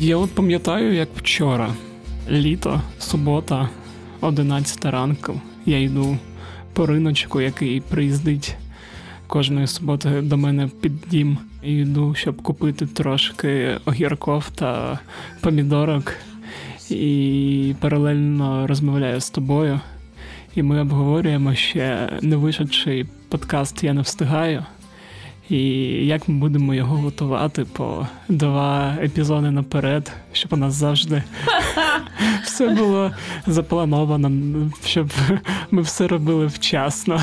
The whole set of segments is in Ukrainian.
Я от пам'ятаю, як вчора, літо, субота, 11 ранку. Я йду по риночку, який приїздить кожної суботи до мене під дім. І йду, щоб купити трошки огірков та помідорок. І паралельно розмовляю з тобою. І ми обговорюємо ще не вийшовший подкаст Я не встигаю. І як ми будемо його готувати по два епізоди наперед, щоб у нас завжди все було заплановано, щоб ми все робили вчасно.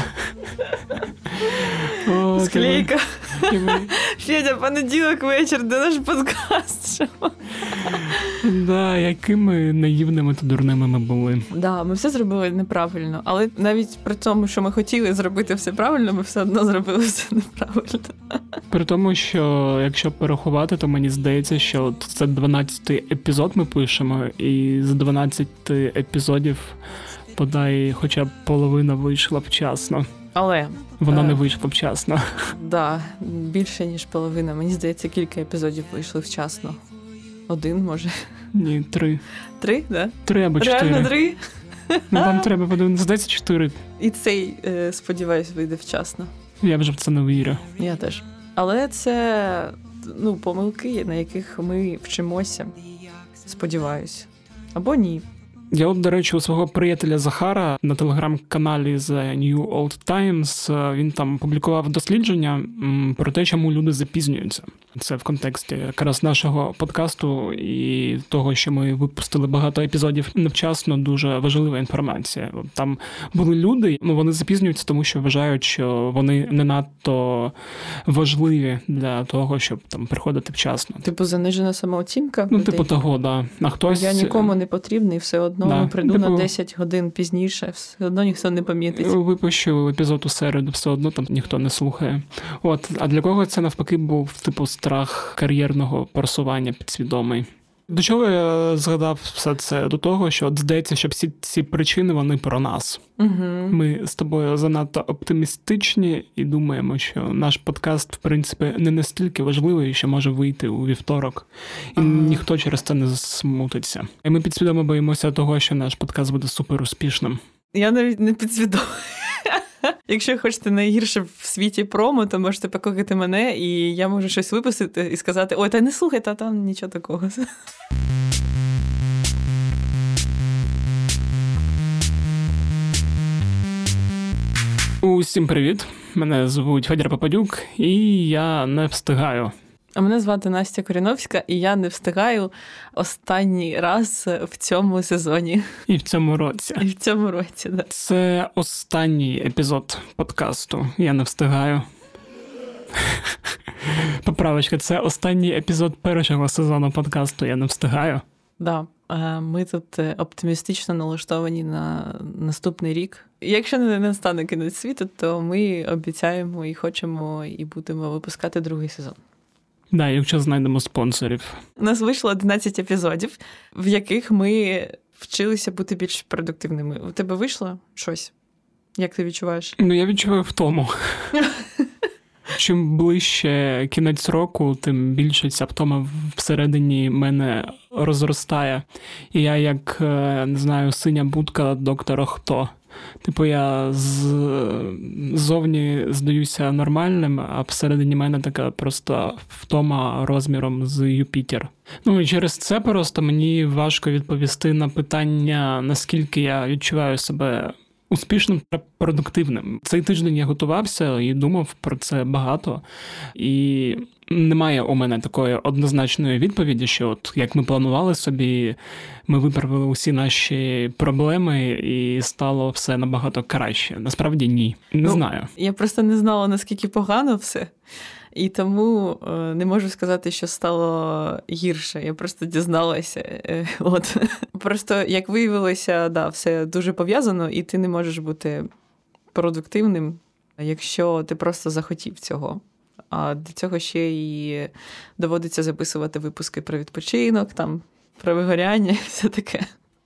Склейка. Федя, понеділок вечір, де наш подкаст? Да, якими наївними та дурними ми були. Да, ми все зробили неправильно, але навіть при тому, що ми хотіли зробити все правильно, ми все одно зробили все неправильно. При тому, що якщо порахувати, то мені здається, що це 12-й епізод ми пишемо, і з 12 епізодів подай, хоча б половина вийшла вчасно. Але вона не вийшла вчасно. Да, більше ніж половина. Мені здається, кілька епізодів вийшли вчасно. Один, може. Ні, три. Три, да? Три або чотири. Реально три? Ну, Вам треба подивитися, здається, чотири. І цей, е, сподіваюсь, вийде вчасно. Я вже в це не вірю. Я теж. Але це ну, помилки, на яких ми вчимося. Сподіваюсь. Або ні. Я, от, до речі, у свого приятеля Захара на телеграм-каналі The New Old Times е, він там публікував дослідження про те, чому люди запізнюються. Це в контексті якраз нашого подкасту і того, що ми випустили багато епізодів невчасно, дуже важлива інформація. Там були люди, ну вони запізнюються, тому що вважають, що вони не надто важливі для того, щоб там приходити вчасно. Типу занижена самооцінка. Ну, типу того, да. А хтось я нікому не потрібний, все одно да. прийду типу... на 10 годин пізніше, все одно ніхто не помітить. Випущу епізод у середу, все одно там ніхто не слухає. От а для кого це навпаки був типу страх кар'єрного просування підсвідомий. До чого я згадав все це? До того, що от здається, що всі ці причини вони про нас. Угу. Ми з тобою занадто оптимістичні і думаємо, що наш подкаст, в принципі, не настільки важливий, що може вийти у вівторок, і ага. ніхто через це не засмутиться. І ми підсвідомо боїмося того, що наш подкаст буде супер успішним. Я навіть не підсвідомо. Якщо хочете найгірше в світі промо, то можете покликати мене, і я можу щось випустити і сказати: ой, та не слухай, та там нічого такого. Усім привіт! Мене звуть Федір Попадюк, і я не встигаю а мене звати Настя Коріновська, і я не встигаю останній раз в цьому сезоні. І в цьому році. І в цьому році, да. Це останній епізод подкасту. Я не встигаю. Поправочка, це останній епізод першого сезону подкасту. Я не встигаю. Да, е, ми тут е, оптимістично налаштовані на наступний рік. Якщо не настане кінець світу, то ми обіцяємо і хочемо і будемо випускати другий сезон. Да, якщо знайдемо спонсорів. У нас вийшло 11 епізодів, в яких ми вчилися бути більш продуктивними. У тебе вийшло щось? Як ти відчуваєш? Ну, я відчуваю втому. Чим ближче кінець року, тим більше ця втома всередині мене розростає. І я, як е, не знаю, синя будка доктора Хто. Типу, я ззовні здаюся нормальним, а всередині мене така просто втома розміром з Юпітер. Ну і через це просто мені важко відповісти на питання, наскільки я відчуваю себе успішним та продуктивним. Цей тиждень я готувався і думав про це багато. І немає у мене такої однозначної відповіді, що от як ми планували собі, ми виправили усі наші проблеми, і стало все набагато краще. Насправді ні. Не ну, знаю. Я просто не знала, наскільки погано все. І тому е, не можу сказати, що стало гірше. Я просто дізналася. Е, от просто як виявилося, да, все дуже пов'язано, і ти не можеш бути продуктивним, якщо ти просто захотів цього. А для цього ще і доводиться записувати випуски про відпочинок, там про вигоряння і все таке.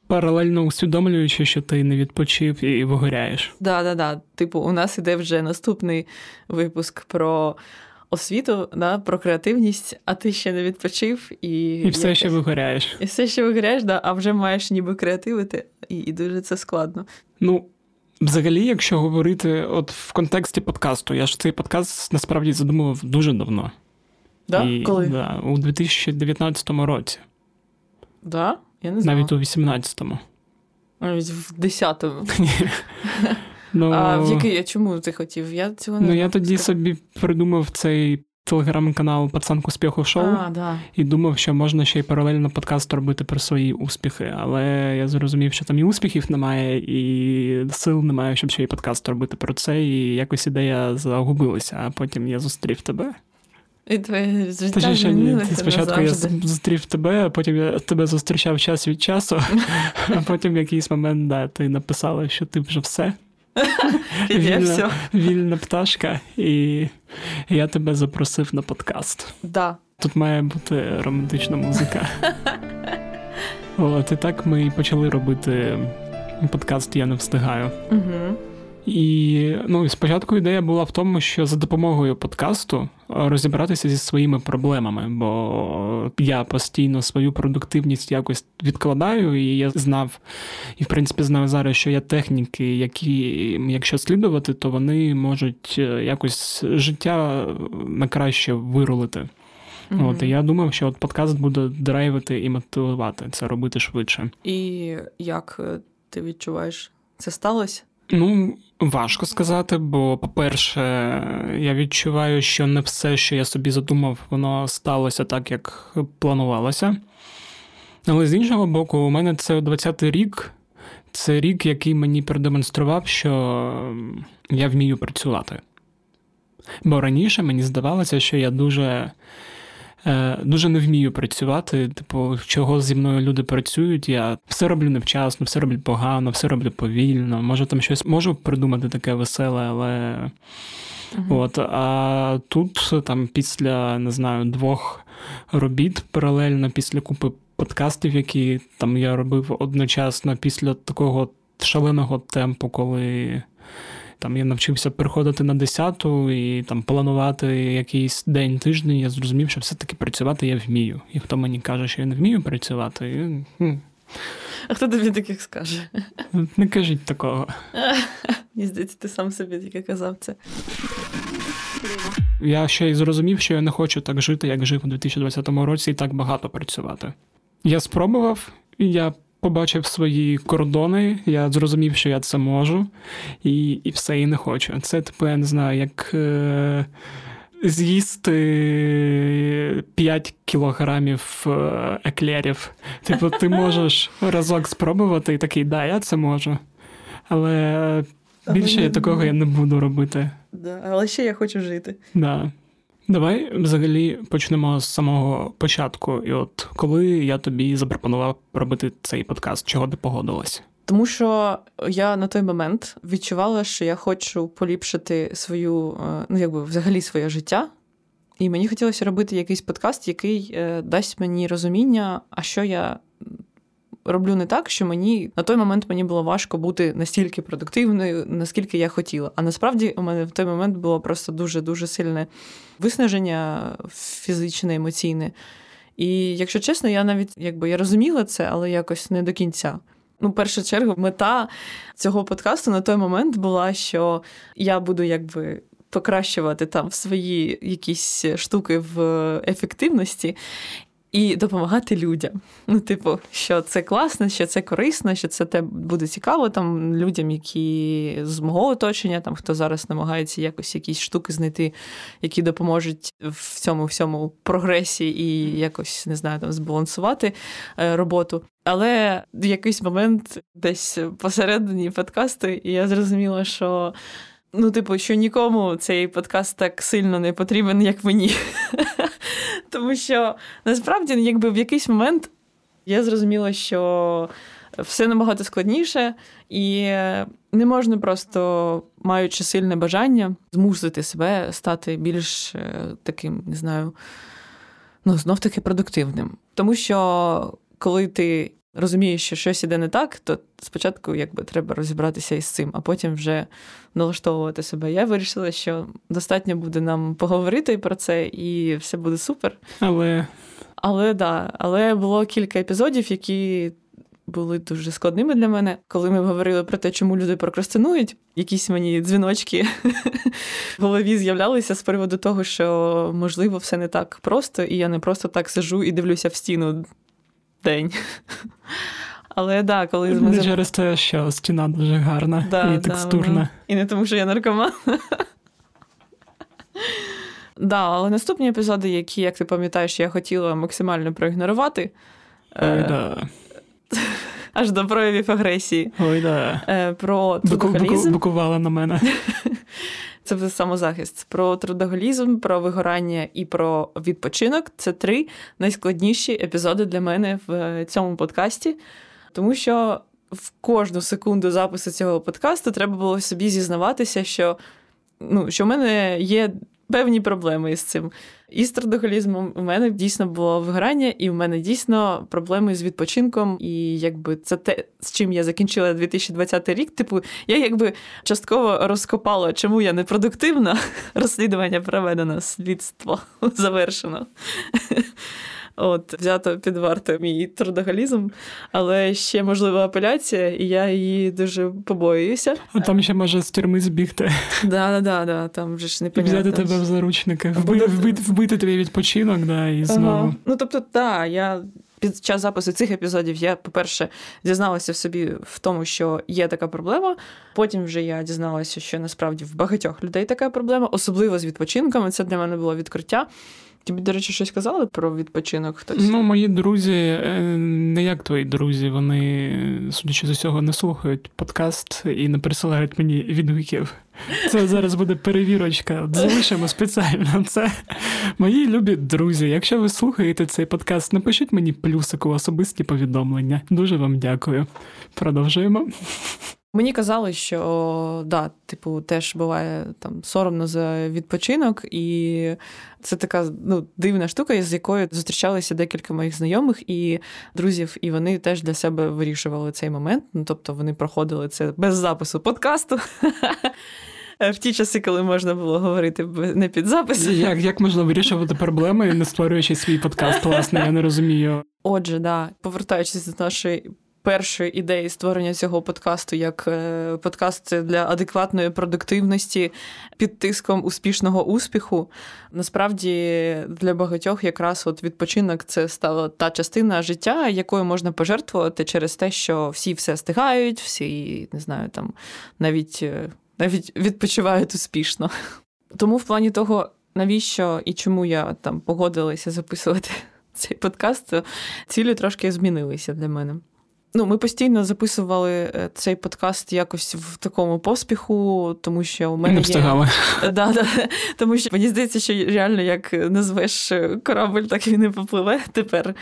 Паралельно усвідомлюючи, що ти не відпочив і вигоряєш. Так, да, да, да. Типу, у нас іде вже наступний випуск про освіту да, про креативність, а ти ще не відпочив і І все ще вигоряєш. І все ще вигоряєш, да, а вже маєш ніби креативити, і, і дуже це складно. Ну. Взагалі, якщо говорити от в контексті подкасту, я ж цей подкаст насправді задумував дуже давно. Да? І, Коли? Да, У 2019 році. Да? Я не знаю. Навіть у 18-му. Навіть в 10-му. Ну, А в який чому ти хотів? Я цього не Ну, я тоді собі придумав цей телеграм-канал Пацан к успіху шоу а, да. і думав, що можна ще й паралельно подкаст робити про свої успіхи. Але я зрозумів, що там і успіхів немає, і сил немає, щоб ще й подкаст робити про це. І якось ідея загубилася, а потім я зустрів тебе. І твоє життя змінилося Спочатку я зустрів тебе, а потім я тебе зустрічав час від часу, а потім в якийсь момент да, ти написала, що ти вже все. Вільна, вільна пташка, і я тебе запросив на подкаст. Да. Тут має бути романтична музика. От і так ми почали робити подкаст Я не встигаю. Угу. І ну, спочатку ідея була в тому, що за допомогою подкасту розібратися зі своїми проблемами, бо я постійно свою продуктивність якось відкладаю, і я знав, і в принципі знаю зараз, що є техніки, які, якщо слідувати, то вони можуть е, якось життя на краще вирулити. Mm-hmm. От, І я думав, що от подкаст буде драйвити і мотивувати це робити швидше. І як е, ти відчуваєш, це сталося? Ну, важко сказати, бо, по-перше, я відчуваю, що не все, що я собі задумав, воно сталося так, як планувалося. Але з іншого боку, у мене це 20-й рік, це рік, який мені продемонстрував, що я вмію працювати. Бо раніше мені здавалося, що я дуже дуже не вмію працювати. Типу, чого зі мною люди працюють. Я все роблю невчасно, все роблю погано, все роблю повільно. Може там щось можу придумати таке веселе, але. Uh-huh. От, А тут там після не знаю, двох робіт паралельно, після купи подкастів, які там я робив одночасно після такого шаленого темпу, коли там я навчився приходити на 10-ту і там планувати якийсь день тиждень. Я зрозумів, що все-таки працювати я вмію. І хто мені каже, що я не вмію працювати. А хто тобі таких скаже? Не кажіть такого. Мені здається, ти сам собі таке казав це. Я ще й зрозумів, що я не хочу так жити, як жив у 2020 році, і так багато працювати. Я спробував, і я побачив свої кордони, я зрозумів, що я це можу, і і все і не хочу. Це, типу, я не знаю, як е, з'їсти 5 кілограмів е, еклерів. Типу, ти можеш разок спробувати і такий, да, я це можу. Але більше я такого я не буду робити. Да, Але ще я хочу жити. Да. Давай взагалі почнемо з самого початку. І от коли я тобі запропонував робити цей подкаст, чого ти погодилась? Тому що я на той момент відчувала, що я хочу поліпшити свою, е, ну якби взагалі своє життя. І мені хотілося робити якийсь подкаст, який е, дасть мені розуміння, а що я роблю не так, що мені на той момент мені було важко бути настільки продуктивною, наскільки я хотіла. А насправді у мене в той момент було просто дуже дуже сильне виснаження фізичне, емоційне. І якщо чесно, я навіть якби я розуміла це, але якось не до кінця. Ну, в першу чергу, мета цього подкасту на той момент була, що я буду якби. Покращувати там свої якісь штуки в ефективності, і допомагати людям. Ну, типу, що це класно, що це корисно, що це те буде цікаво там людям, які з мого оточення, там хто зараз намагається якось якісь штуки знайти, які допоможуть в цьому всьому прогресі і якось не знаю, там збалансувати е, роботу. Але в якийсь момент десь посередині подкасту, і я зрозуміла, що. Ну, типу, що нікому цей подкаст так сильно не потрібен, як мені. Тому що насправді, якби в якийсь момент я зрозуміла, що все набагато складніше, і не можна просто, маючи сильне бажання, змусити себе стати більш е, таким, не знаю, ну, знов таки продуктивним. Тому що коли ти розумієш, що щось іде не так, то спочатку якби треба розібратися із цим, а потім вже налаштовувати себе. Я вирішила, що достатньо буде нам поговорити про це, і все буде супер. Але але да, але було кілька епізодів, які були дуже складними для мене. Коли ми говорили про те, чому люди прокрастинують, якісь мені дзвіночки в голові з'являлися з приводу того, що можливо все не так просто, і я не просто так сижу і дивлюся в стіну день. Але да, коли ми... Не через те, що стіна дуже гарна да, і текстурна. Да, і не тому, що я наркоман. Да, але наступні епізоди, які, як ти пам'ятаєш, я хотіла максимально проігнорувати. Ой, е, да. Аж до проявів агресії. Ой, да. Е, про. Букувала на мене. Це вже самозахист. Про трудоголізм, про вигорання і про відпочинок це три найскладніші епізоди для мене в цьому подкасті, тому що в кожну секунду запису цього подкасту треба було собі зізнаватися, що ну, що в мене є певні проблеми із цим. І з трудоголізмом у мене дійсно було вигорання, і в мене дійсно проблеми з відпочинком. І якби це те, з чим я закінчила 2020 рік. Типу, я якби частково розкопала, чому я непродуктивна. Розслідування проведено, слідство завершено. От, взято під варту мій трудоголізм, але ще можлива апеляція, і я її дуже побоююся. А там ще може з тюрми збігти. Да, да, да, там вже ж не Взяти тебе в заручники, вбити, вбити, вбити твій відпочинок, да, і знову. Ага. Ну тобто, так, я. Під час запису цих епізодів я, по-перше, дізналася в собі в тому, що є така проблема. Потім вже я дізналася, що насправді в багатьох людей така проблема, особливо з відпочинками. Це для мене було відкриття. Тобі, до речі, щось казали про відпочинок? хтось? Ну, мої друзі, е, не як твої друзі, вони, судячи з усього, не слухають подкаст і не присилають мені відгуків. Це зараз буде перевірочка. Залишимо спеціально. Це мої любі друзі. Якщо ви слухаєте цей подкаст, напишіть мені плюсику особисті повідомлення. Дуже вам дякую. Продовжуємо. Мені казали, що да, типу, теж буває там соромно за відпочинок, і це така ну, дивна штука, з якою зустрічалися декілька моїх знайомих і друзів, і вони теж для себе вирішували цей момент. Ну, тобто вони проходили це без запису подкасту. В ті часи, коли можна було говорити не під запис. Як як можна вирішувати проблеми, не створюючи свій подкаст, власне, я не розумію. Отже, да, повертаючись до нашої першої ідеї створення цього подкасту як е, подкаст для адекватної продуктивності під тиском успішного успіху. Насправді для багатьох якраз от відпочинок це стала та частина життя, якою можна пожертвувати через те, що всі все стигають, всі не знаю, там навіть е, навіть відпочивають успішно. Тому в плані того, навіщо і чому я там погодилася записувати цей подкаст, цілі трошки змінилися для мене. Ну, ми постійно записували е, цей подкаст якось в такому поспіху, тому що у мене не встигали. Є... Да, да. Тому що мені здається, що реально як назвеш корабль, так він і попливе тепер.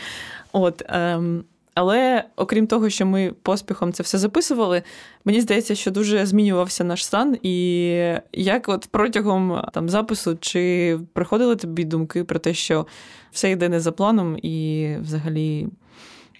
От. Ем... Але окрім того, що ми поспіхом це все записували, мені здається, що дуже змінювався наш стан. І як от протягом там запису, чи приходили тобі думки про те, що все йде не за планом, і взагалі.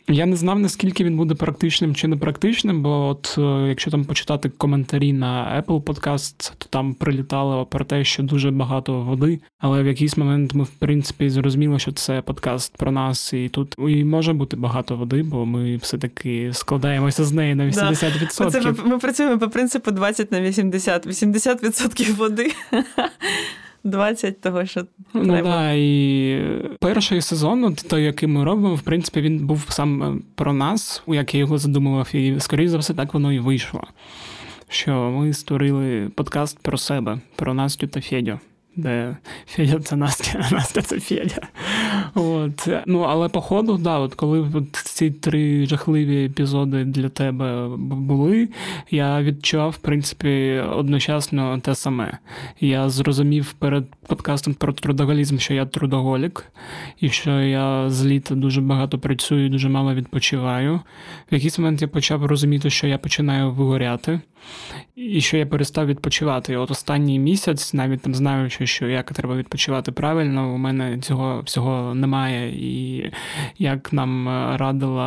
Я не знав, наскільки він буде практичним чи непрактичним, бо от е, якщо там почитати коментарі на Apple Podcast, то там прилітало про те, що дуже багато води. Але в якийсь момент ми, в принципі, зрозуміли, що це подкаст про нас, і тут і може бути багато води, бо ми все-таки складаємося з неї на 80%. Да. Це ми, ми працюємо по принципу 20 на 80. 80% води. 20 того, що ну, да, і перший сезон, той, який ми робимо, в принципі, він був сам е, про нас, як я його задумував, і скоріше за все, так воно і вийшло. Що ми створили подкаст про себе, про Настю та Федю де Федя це Настя, а Настя це Федя. От. Ну, Але по ходу, да, от коли от ці три жахливі епізоди для тебе були, я відчував, в принципі, одночасно те саме. Я зрозумів перед подкастом про трудоголізм, що я трудоголік, і що я з літа дуже багато працюю, дуже мало відпочиваю. В якийсь момент я почав розуміти, що я починаю вигоряти, і що я перестав відпочивати. І от останній місяць, навіть там знаючи, що як треба відпочивати правильно. У мене цього всього немає. І як нам радила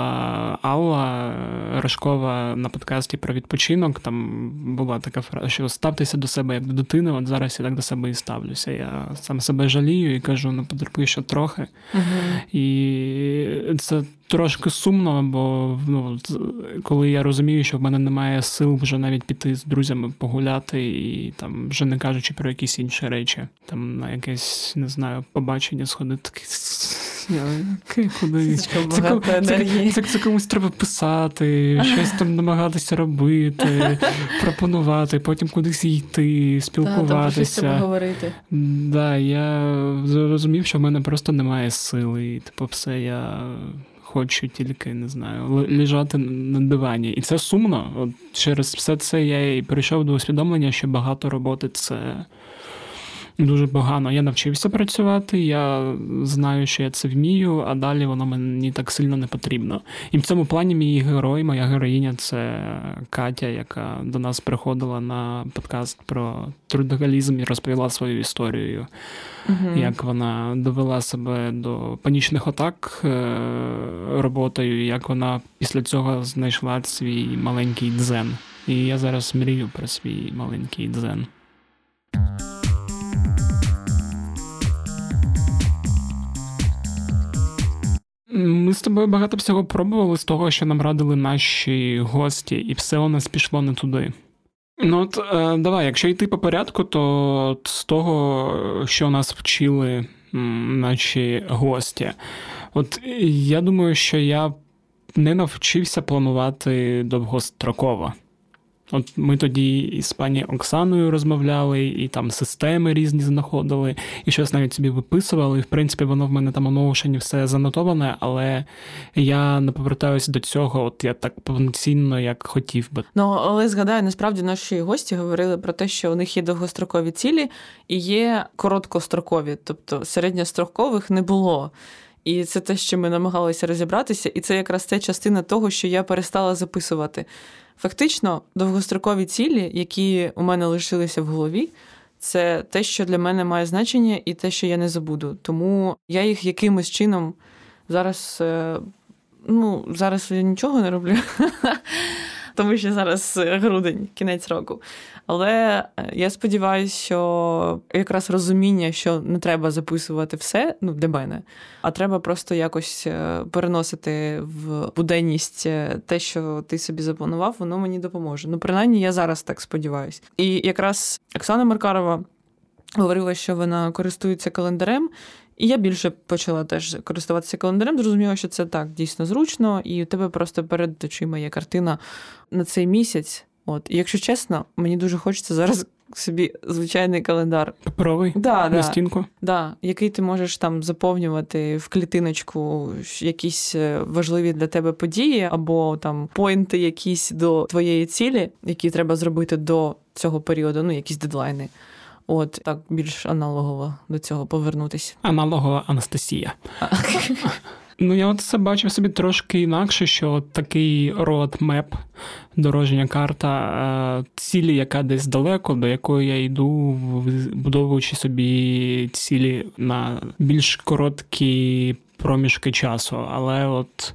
Алла Рожкова на подкасті про відпочинок, там була така фраза, що ставтеся до себе як до дитини. От зараз я так до себе і ставлюся. Я сам себе жалію і кажу, ну потерпи ще трохи. Uh-huh. І це трошки сумно, бо ну, коли я розумію, що в мене немає сил вже навіть піти з друзями погуляти, і там вже не кажучи про якісь інші речі, там на якесь не знаю побачення сходити. Куди? Це, це, це, це комусь треба писати, щось там намагатися робити, пропонувати, потім кудись йти, спілкуватися. Да, говорити. Да, я зрозумів, що в мене просто немає сили. Типу, все я хочу тільки не знаю, лежати на дивані. І це сумно. От Через все це я і прийшов до усвідомлення, що багато роботи це дуже погано. Я навчився працювати, я знаю, що я це вмію, а далі воно мені так сильно не потрібно. І в цьому плані мій герой, моя героїня це Катя, яка до нас приходила на подкаст про трудоголізм і розповіла свою історію, угу. як вона довела себе до панічних атак е, роботою, як вона після цього знайшла свій маленький дзен. І я зараз мрію про свій маленький дзен. Ми з тобою багато всього пробували з того, що нам радили наші гості, і все у нас пішло не туди. Ну от е, давай, якщо йти по порядку, то от з того, що нас вчили наші гості, от я думаю, що я не навчився планувати довгостроково. От ми тоді із пані Оксаною розмовляли, і там системи різні знаходили, і щось навіть собі виписували. І в принципі, воно в мене там у Notion все занотоване, але я не повертаюся до цього, от я так повноцінно, як хотів би. Ну але згадаю, насправді наші гості говорили про те, що у них є довгострокові цілі і є короткострокові, тобто середньострокових не було. І це те, що ми намагалися розібратися, і це якраз ця частина того, що я перестала записувати. Фактично, довгострокові цілі, які у мене лишилися в голові, це те, що для мене має значення, і те, що я не забуду. Тому я їх якимось чином зараз. Е, ну, зараз я нічого не роблю, тому що зараз грудень, кінець року. Але е, я сподіваюся, що якраз розуміння, що не треба записувати все, ну для мене, а треба просто якось е, переносити в буденність е, те, що ти собі запланував, воно мені допоможе. Ну, принаймні, я зараз так сподіваюся. І якраз Оксана Маркарова говорила, що вона користується календарем. І я більше почала теж користуватися календарем. Зрозуміла, що це так дійсно зручно, і у тебе просто перед очима є картина на цей місяць. От, і якщо чесно, мені дуже хочеться зараз собі звичайний календар. Паперовий? Да, на да, стінку? Да, який ти можеш там заповнювати в клітиночку якісь е, важливі для тебе події, або там поінти якісь до твоєї цілі, які треба зробити до цього періоду, ну, якісь дедлайни. От так більш аналогово до цього повернутися. Аналогова Анастасія. Ну, я от це бачив собі трошки інакше, що такий roadmap, дорожня карта е, цілі, яка десь далеко, до якої я йду, вбудовуючи собі цілі на більш короткі проміжки часу. Але от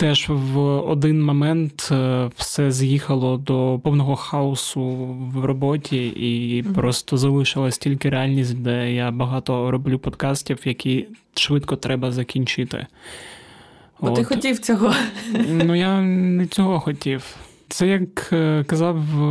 теж в один момент е, все з'їхало до повного хаосу в роботі, і mm-hmm. просто залишилась тільки реальність, де я багато роблю подкастів, які швидко треба закінчити. Бо От. ти хотів цього. Ну я не цього хотів. Це як е, казав е,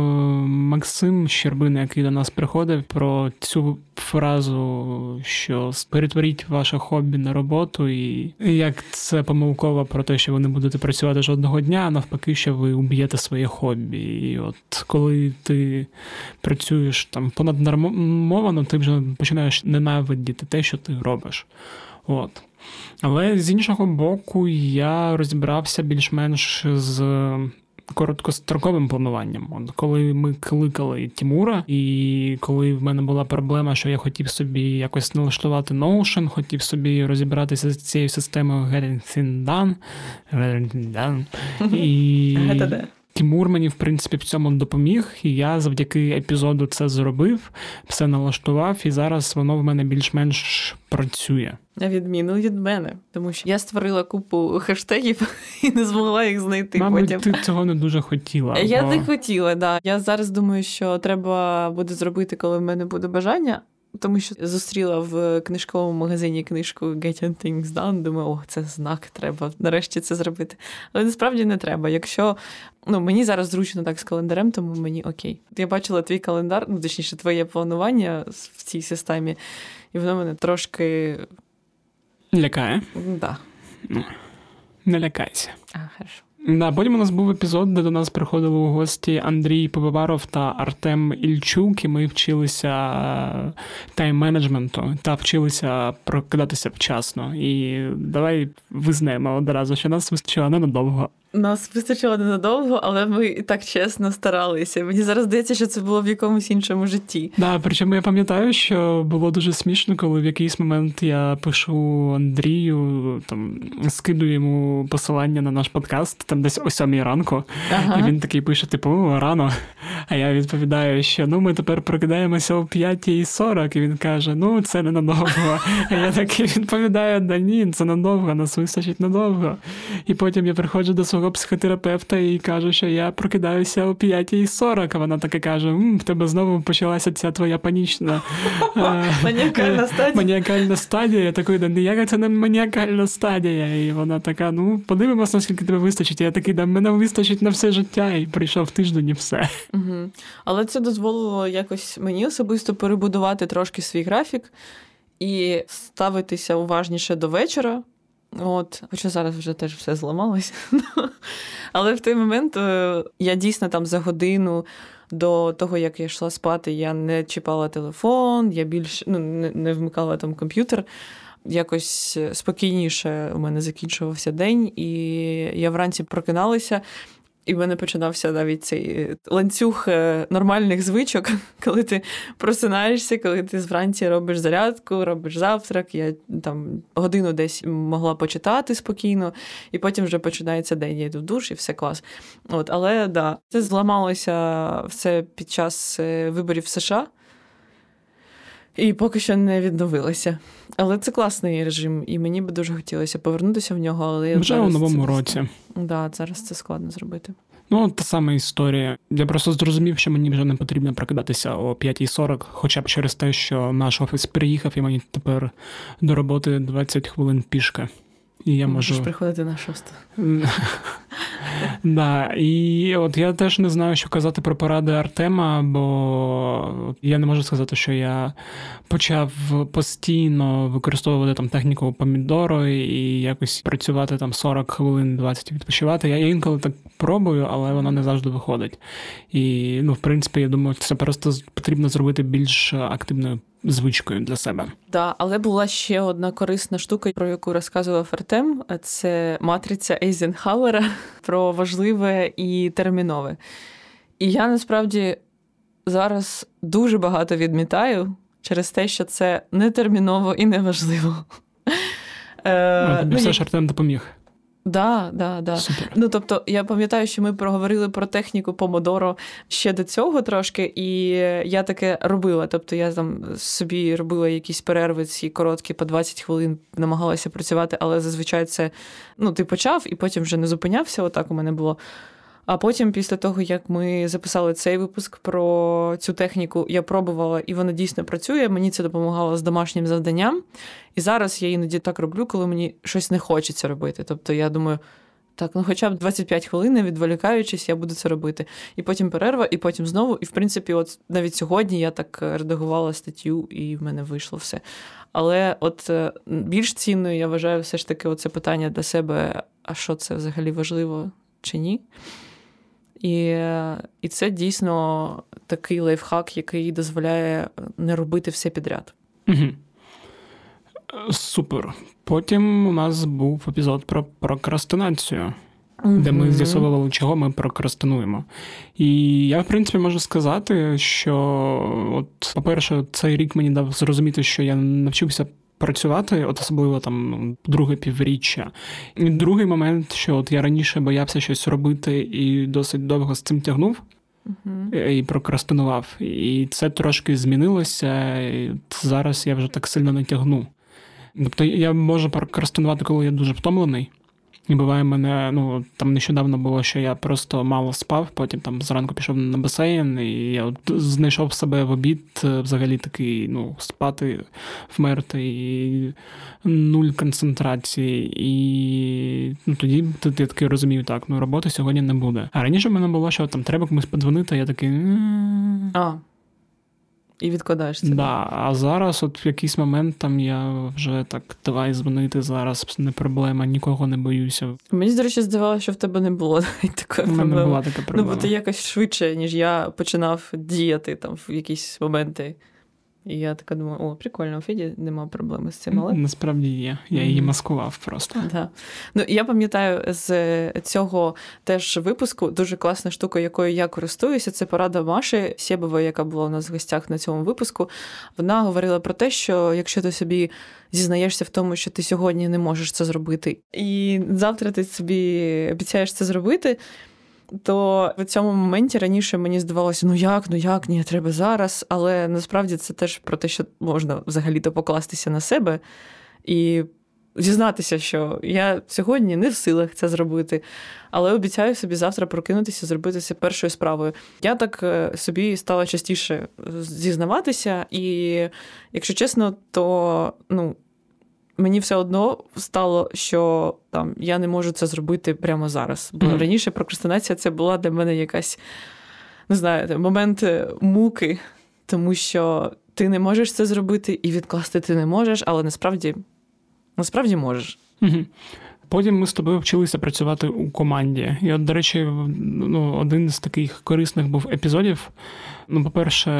Максим Щербин, який до нас приходив, про цю фразу, що перетворіть ваше хобі на роботу, і як це помилково про те, що ви не будете працювати жодного дня, а навпаки, що ви уб'єте своє хобі. І от коли ти працюєш там понаднормовано, ти вже починаєш ненавидіти те, що ти робиш. От. Але з іншого боку, я розібрався більш-менш з короткостроковим плануванням. От Коли ми кликали Тімура, і коли в мене була проблема, що я хотів собі якось налаштувати Notion, хотів собі розібратися з цією системою Getting Things Done, Getting Done. І Тімур мені, в принципі, в цьому допоміг, і я завдяки епізоду це зробив, все налаштував, і зараз воно в мене більш-менш працює. На відміну від мене, тому що я створила купу хештегів і не змогла їх знайти. Мабуть, потім. ти цього не дуже хотіла. Я бо... не хотіла, да. Я зараз думаю, що треба буде зробити, коли в мене буде бажання. Тому що зустріла в книжковому магазині книжку Getting Things Done, Думаю, о, це знак, треба нарешті це зробити. Але насправді не треба. Якщо ну мені зараз зручно так з календарем, тому мені окей. Я бачила твій календар, ну точніше, твоє планування в цій системі, і воно мене трошки лякає. Да. Ну, Не лякайся. А, хорошо. Да, Потім у нас був епізод, де до нас приходили у гості Андрій Побиваров та Артем Ільчук, і ми вчилися тайм-менеджменту та вчилися прокидатися вчасно. І давай визнаємо одразу, що нас вистачило ненадовго. Нас вистачило ненадовго, але ми і так чесно старалися. Мені зараз здається, що це було в якомусь іншому житті. Да, причому я пам'ятаю, що було дуже смішно, коли в якийсь момент я пишу Андрію, там скидую йому посилання на наш подкаст, там десь о сьомій ранку, ага. і він такий пише: типу, рано. А я відповідаю, що ну ми тепер прокидаємося о 5.40, і він каже: Ну, це не надовго. А я такий відповідаю: да ні, це надовго, нас вистачить надовго. І потім я приходжу до свого свого психотерапевта і кажу, що я прокидаюся о 5.40, а вона таке каже: М, в тебе знову почалася ця твоя панічна е, маніакальна стадія. Маніакальна стадія. Я такий, да ніяка це не маніакальна стадія. І вона така: ну, подивимось, наскільки тебе вистачить. Я такий, да мене вистачить на все життя, і прийшов тиждень і все. Угу. Але це дозволило якось мені особисто перебудувати трошки свій графік і ставитися уважніше до вечора. От, Хоча зараз вже теж все зламалося. Але в той момент е, я дійсно там за годину до того, як я йшла спати, я не чіпала телефон, я більше ну, не, не вмикала там комп'ютер. Якось спокійніше у мене закінчувався день, і я вранці прокиналася і в мене починався навіть цей ланцюг е, нормальних звичок, коли ти просинаєшся, коли ти вранці робиш зарядку, робиш завтрак. Я там годину десь могла почитати спокійно, і потім вже починається день. Я йду в душ і все клас. От, Але да, це зламалося все під час е, виборів в США. І поки що не відновилася. Але це класний режим, і мені би дуже хотілося повернутися в нього. Але Вже у новому це... році. Так, да, зараз це складно зробити. Ну, та сама історія. Я просто зрозумів, що мені вже не потрібно прокидатися о 5.40, хоча б через те, що наш офіс приїхав, і мені тепер до роботи 20 хвилин пішки. І я Можеш можу приходити на шосту. Да, І от я теж не знаю, що казати про поради Артема, бо я не можу сказати, що я почав постійно використовувати там техніку помідоро і якось працювати там 40 хвилин, 20 відпочивати. Я інколи так пробую, але воно не завжди виходить. І ну, в принципі, я думаю, це просто потрібно зробити більш активною звичкою для себе. Да, але була ще одна корисна штука, про яку розказував Артем. Це матриця Ейзенхауера про важливе і термінове. І я насправді зараз дуже багато відмітаю через те, що це не терміново і не важливо. Е, ну, все ж Артем допоміг. Да, да, да. Супер. Ну тобто, я пам'ятаю, що ми проговорили про техніку помодоро ще до цього трошки, і я таке робила. Тобто, я там собі робила якісь перерви ці короткі по 20 хвилин, намагалася працювати, але зазвичай це ну, ти почав і потім вже не зупинявся. Отак у мене було. А потім, після того, як ми записали цей випуск про цю техніку, я пробувала, і вона дійсно працює. Мені це допомагало з домашнім завданням. І зараз я іноді так роблю, коли мені щось не хочеться робити. Тобто я думаю, так, ну хоча б 25 хвилин, відволікаючись, я буду це робити. І потім перерва, і потім знову. І в принципі, от навіть сьогодні я так редагувала статтю, і в мене вийшло все. Але от е, більш цінною я вважаю все ж таки оце питання для себе: а що це взагалі важливо чи ні? І і це дійсно такий лайфхак, який дозволяє не робити все підряд. Угу. Супер. Потім у нас був епізод про прокрастинацію, mm де ми з'ясовували, чого ми прокрастинуємо. І я, в принципі, можу сказати, що, от, по-перше, цей рік мені дав зрозуміти, що я навчився працювати, от особливо там ну, друге півріччя. І другий момент, що от я раніше боявся щось робити і досить довго з цим тягнув. Uh-huh. І прокрастинував. І це трошки змінилося. І Зараз я вже так сильно не тягну. Тобто я можу прокрастинувати, коли я дуже втомлений. І буває, мене, ну там нещодавно було, що я просто мало спав, потім там зранку пішов на басейн, і я от знайшов себе в обід е, взагалі такий, ну, спати, вмерти, і нуль концентрації. І ну, тоді ти такий розумів, так, ну роботи сьогодні не буде. А раніше в мене було, що там треба комусь подзвонити, а я такий. А, і відкладаєш це. Да, А зараз, от в якийсь момент, там я вже так давай дзвонити зараз, не проблема, нікого не боюся. Мені, до речі, здавалося, що в тебе не було такої проблеми. Не була така проблема. Ну, бо ти якось швидше, ніж я починав діяти там в якісь моменти. І я така думаю, о, прикольно, у Феді нема проблеми з цим. але... Насправді є. Я її маскував просто. Да. Ну, Я пам'ятаю з цього теж випуску дуже класна штука, якою я користуюся. Це порада Маші Сєбової, яка була у нас в гостях на цьому випуску. Вона говорила про те, що якщо ти собі зізнаєшся в тому, що ти сьогодні не можеш це зробити, і завтра ти собі обіцяєш це зробити то в цьому моменті раніше мені здавалося, ну як, ну як, ні, треба зараз. Але насправді це теж про те, що можна взагалі-то покластися на себе і зізнатися, що я сьогодні не в силах це зробити, але обіцяю собі завтра прокинутися, зробити це першою справою. Я так е, собі стала частіше зізнаватися, і якщо чесно, то ну мені все одно стало, що там я не можу це зробити прямо зараз. Бо mm-hmm. раніше прокрастинація це була для мене якась, не знаю, момент е, муки, тому що ти не можеш це зробити і відкласти ти не можеш, але насправді, насправді можеш. Mm-hmm. Потім ми з тобою вчилися працювати у команді. І, от, до речі, ну, один з таких корисних був епізодів. Ну, по-перше,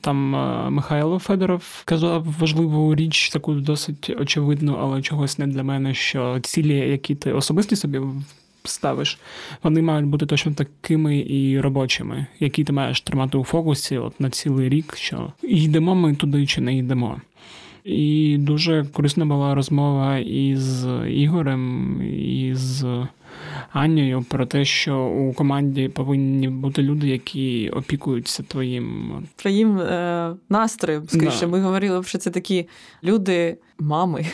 там е, Михайло Федоров казав важливу річ, таку досить очевидну, але чогось не для мене, що цілі, які ти особисті собі ставиш, вони мають бути точно такими і робочими, які ти маєш тримати у фокусі от на цілий рік, що йдемо ми туди чи не йдемо. І дуже корисна була розмова із Ігорем, і з Аннею про те, що у команді повинні бути люди, які опікуються твоїм твоїм е, настроєм. Скоріше, да. ми говорили, що це такі люди, мами.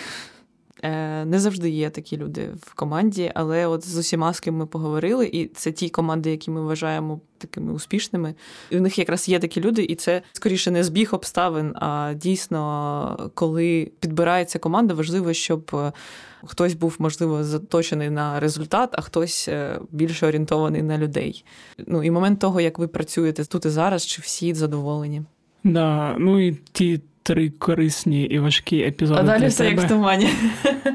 Е, не завжди є такі люди в команді, але от з усіма, з ким ми поговорили, і це ті команди, які ми вважаємо такими успішними. І У них якраз є такі люди, і це скоріше не збіг обставин. А дійсно, коли підбирається команда, важливо, щоб е, хтось був можливо заточений на результат, а хтось е, більше орієнтований на людей. Ну і момент того, як ви працюєте тут і зараз, чи всі задоволені. Да, ну і ті три корисні і важкі епізоди. А далі для все тебе. як в тумані.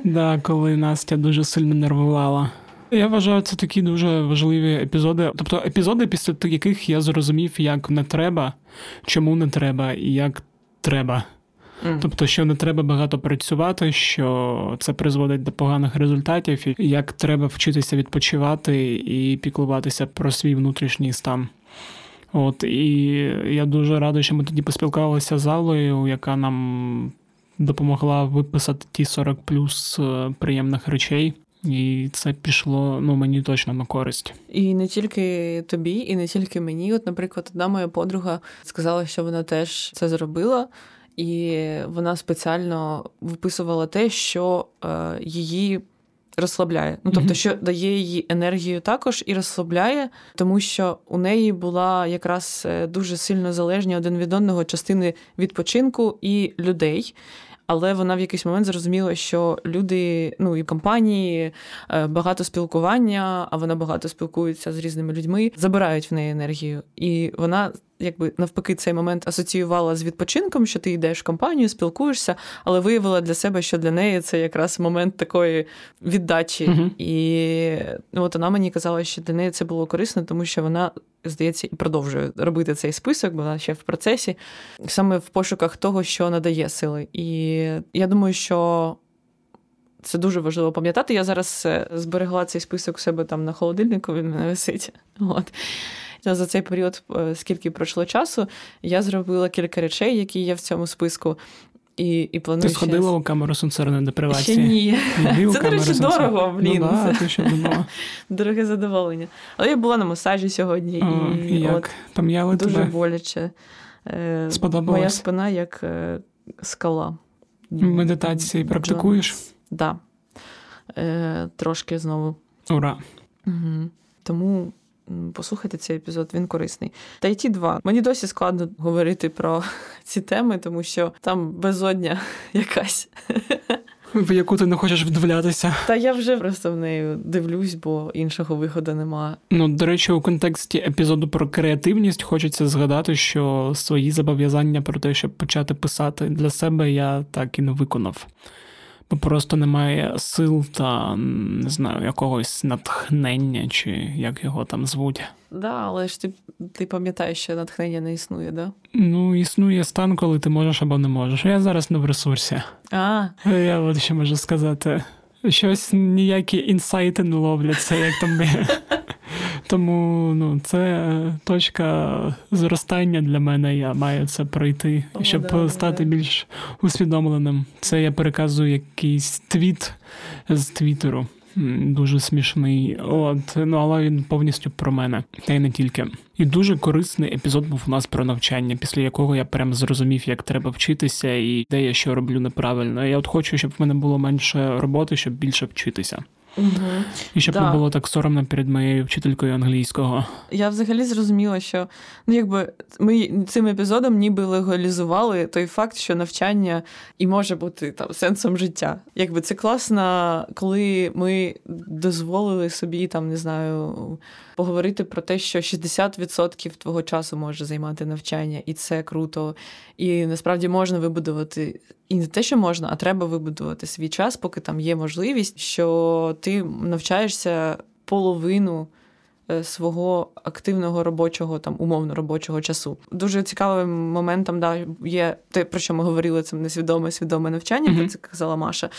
Да, коли Настя дуже сильно нервувала. Я вважаю, це такі дуже важливі епізоди. Тобто епізоди, після яких я зрозумів, як не треба, чому не треба і як треба. Mm. Тобто, що не треба багато працювати, що це призводить до поганих результатів, і як треба вчитися відпочивати і піклуватися про свій внутрішній стан. От і я дуже радий, що ми тоді поспілкувалися з залою, яка нам допомогла виписати ті 40 плюс е, приємних речей. І це пішло ну мені точно на користь. І не тільки тобі, і не тільки мені. От, наприклад, одна моя подруга сказала, що вона теж це зробила, і вона спеціально виписувала те, що е, її розслабляє. Ну тобто, що дає їй енергію також і розслабляє, тому що у неї була якраз е, дуже сильно залежні один від одного частини відпочинку і людей. Але вона в якийсь момент зрозуміла, що люди, ну і компанії, е, багато спілкування, а вона багато спілкується з різними людьми, забирають в неї енергію. І вона якби навпаки цей момент асоціювала з відпочинком, що ти йдеш в компанію, спілкуєшся, але виявила для себе, що для неї це якраз момент такої віддачі. uh І ну, от вона мені казала, що для неї це було корисно, тому що вона, здається, і продовжує робити цей список, бо вона ще в процесі, саме в пошуках того, що надає сили. І я думаю, що. Це дуже важливо пам'ятати. Я зараз е, зберегла цей список у себе там на холодильнику, він мене висить. От за цей період, е, скільки пройшло часу, я зробила кілька речей, які є в цьому списку. І і планую Ти сходила ще... у камеру сенсорної депривації? Ще ні. Це, до речі, дорого, блін. Ну, да, ти що думала? Дороге задоволення. Але я була на масажі сьогодні, О, і, як? от Пом'яли дуже тебе? боляче. Е, Сподобалось? Моя спина як е, скала. Медитації практикуєш? Так. Да. Е, Трошки знову. Ура! Угу. Тому послухайте цей епізод, він корисний. Та й ті два. Мені досі складно говорити про ці теми, тому що там безодня якась. В яку ти не хочеш вдивлятися. Та я вже просто в неї дивлюсь, бо іншого виходу немає. Ну, до речі, у контексті епізоду про креативність хочеться згадати, що свої зобов'язання про те, щоб почати писати для себе, я так і не виконав. Бо просто немає сил та не знаю, якогось натхнення, чи як його там звуть. Да, але ж ти, ти пам'ятаєш, що натхнення не існує, да? Ну, існує стан, коли ти можеш або не можеш. Я зараз не в ресурсі. А, Я от що можу сказати. Щось ніякі інсайти не ловляться, як там. Тому ну, це точка зростання для мене. Я маю це пройти, О, щоб да, стати да. більш усвідомленим. Це я переказую якийсь твіт з Твіттеру. Дуже смішний, от ну але він повністю про мене, та й не тільки. І дуже корисний епізод був у нас про навчання, після якого я прям зрозумів, як треба вчитися, і де я що роблю неправильно. Я от хочу, щоб в мене було менше роботи, щоб більше вчитися. Угу. І щоб Да. не було так соромно перед моєю вчителькою англійського. Я взагалі зрозуміла, що ну якби ми цим епізодом ніби легалізували той факт, що навчання і може бути там сенсом життя. Якби це класно, коли ми дозволили собі там, не знаю, поговорити про те, що 60% твого часу може займати навчання, і це круто. І насправді можна вибудувати. І не те, що можна, а треба вибудувати свій час, поки там є можливість, що ти навчаєшся половину е, свого активного робочого, там умовно робочого часу. Дуже цікавим моментом да, є те, про що ми говорили, це несвідоме свідоме навчання, про це казала Маша.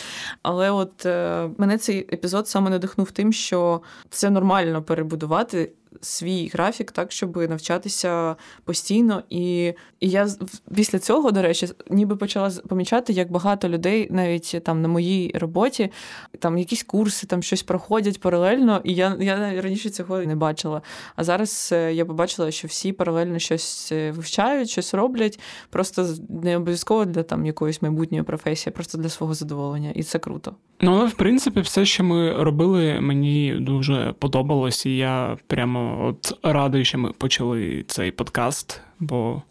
Але от е, мене цей епізод саме надихнув тим, що це нормально перебудувати. Свій графік так, щоб навчатися постійно, і, і я після цього, до речі, ніби почала помічати, як багато людей, навіть там на моїй роботі, там якісь курси, там щось проходять паралельно, і я, я раніше цього не бачила. А зараз е, я побачила, що всі паралельно щось е, вивчають, щось роблять, просто не обов'язково для там якоїсь майбутньої професії, просто для свого задоволення. І це круто. Ну, але в принципі, все, що ми робили, мені дуже подобалось, і я прямо от радий, що ми почали цей подкаст, бо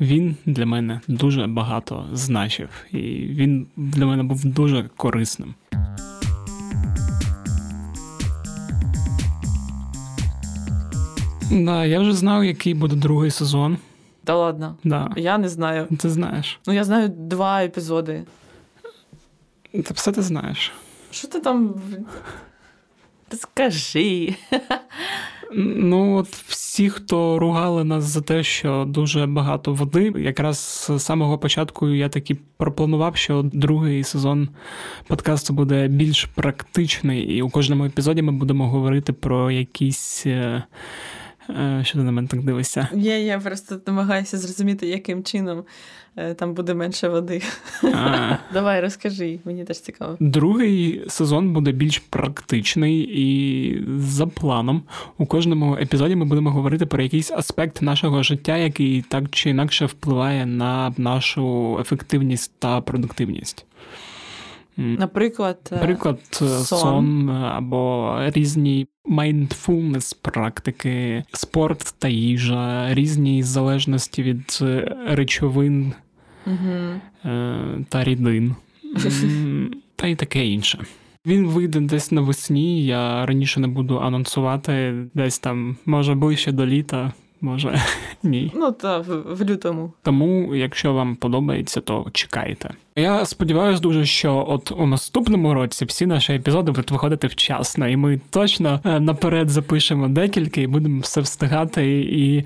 він для мене дуже багато значив, і він для мене був дуже корисним. Да, я вже знав, який буде другий сезон. Та ладно, Да, я не знаю. ти знаєш. Ну, я знаю два епізоди. Це все ти знаєш. Що ти там. Скажи. Ну, от всі, хто ругали нас за те, що дуже багато води, якраз з самого початку я таки пропланував, що другий сезон подкасту буде більш практичний, і у кожному епізоді ми будемо говорити про якісь. Е, Що ти на мене так дивишся? Я, я просто намагаюся зрозуміти, яким чином е, там буде менше води. А, Давай, розкажи, мені теж цікаво. Другий сезон буде більш практичний і за планом. У кожному епізоді ми будемо говорити про якийсь аспект нашого життя, який так чи інакше впливає на нашу ефективність та продуктивність. Наприклад, е, Наприклад, сон. сон. або різні mindfulness практики, спорт та їжа, різні залежності від е, речовин Угу. е, та рідин. Та й таке інше. Він вийде десь навесні. Я раніше не буду анонсувати, десь там, може, ближче до літа, може ні. Ну, та в, в лютому. Тому, якщо вам подобається, то чекайте. Я сподіваюся дуже, що от у наступному році всі наші епізоди будуть виходити вчасно, і ми точно е, наперед запишемо декілька і будемо все встигати і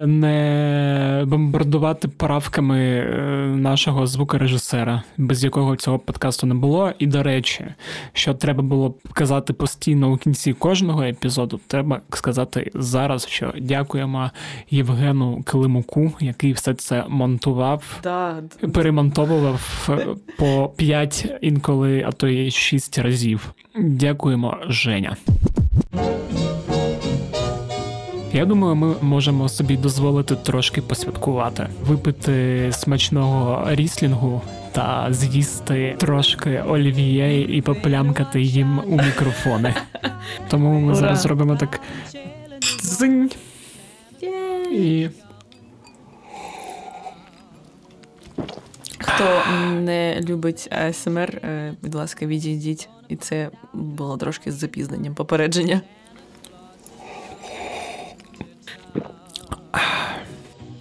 не бомбардувати правками е, нашого звукорежисера, без якого цього подкасту не було. І до речі, що треба було казати постійно у кінці кожного епізоду, треба сказати зараз, що дякуємо Євгену Климуку, який все це монтував Да, перемонтовував по 5, інколи, а то й 6 разів. Дякуємо, Женя. Я думаю, ми можемо собі дозволити трошки посвяткувати, випити смачного ріслінгу та з'їсти трошки олів'є і поплямкати їм у мікрофони. Тому ми Ура! зараз зробимо так. Дзинь. І Хто не любить АСМР, е, будь ласка, відійдіть. І це було трошки з запізненням попередження.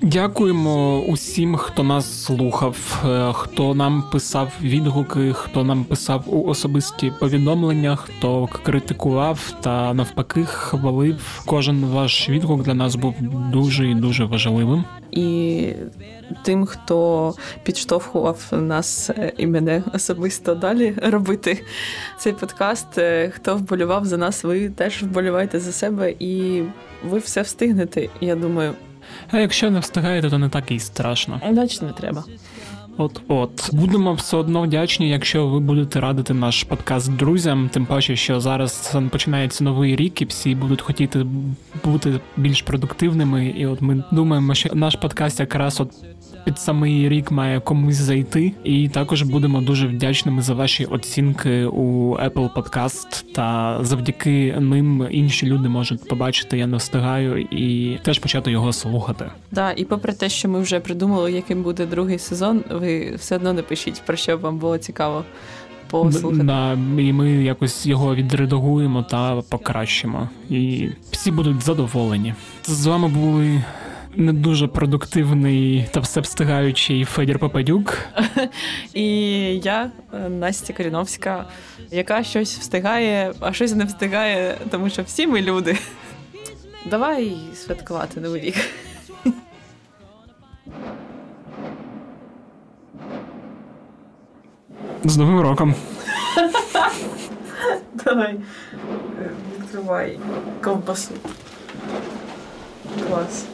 Дякуємо усім, хто нас слухав, е, хто нам писав відгуки, хто нам писав у особисті повідомлення, хто критикував та навпаки хвалив. Кожен ваш відгук для нас був дуже і дуже важливим. І тим, хто підштовхував нас е, і мене особисто далі робити цей подкаст, е, хто вболював за нас, ви теж вболівайте за себе, і ви все встигнете. Я думаю, А якщо не встигаєте, то не так і страшно. іначе не треба. От от будемо все одно вдячні, якщо ви будете радити наш подкаст друзям. Тим паче, що зараз починається новий рік, і всі будуть хотіти бути більш продуктивними. І от ми думаємо, що наш подкаст якраз от під самий рік має комусь зайти. І також будемо дуже вдячними за ваші оцінки у Apple Podcast, Та завдяки ним інші люди можуть побачити, я не встигаю, і теж почати його слухати. Да, і попри те, що ми вже придумали, яким буде другий сезон, ви все одно напишіть, про що вам було цікаво. Да, і ми якось його відредагуємо та покращимо. І всі будуть задоволені. З вами були не дуже продуктивний та все встигаючий Федір Попадюк. І я, е, Настя Коріновська, яка щось встигає, а щось не встигає, тому що всі ми люди. Давай святкувати новий рік. З Новим роком. Давай відкривай ковбасу. Клас.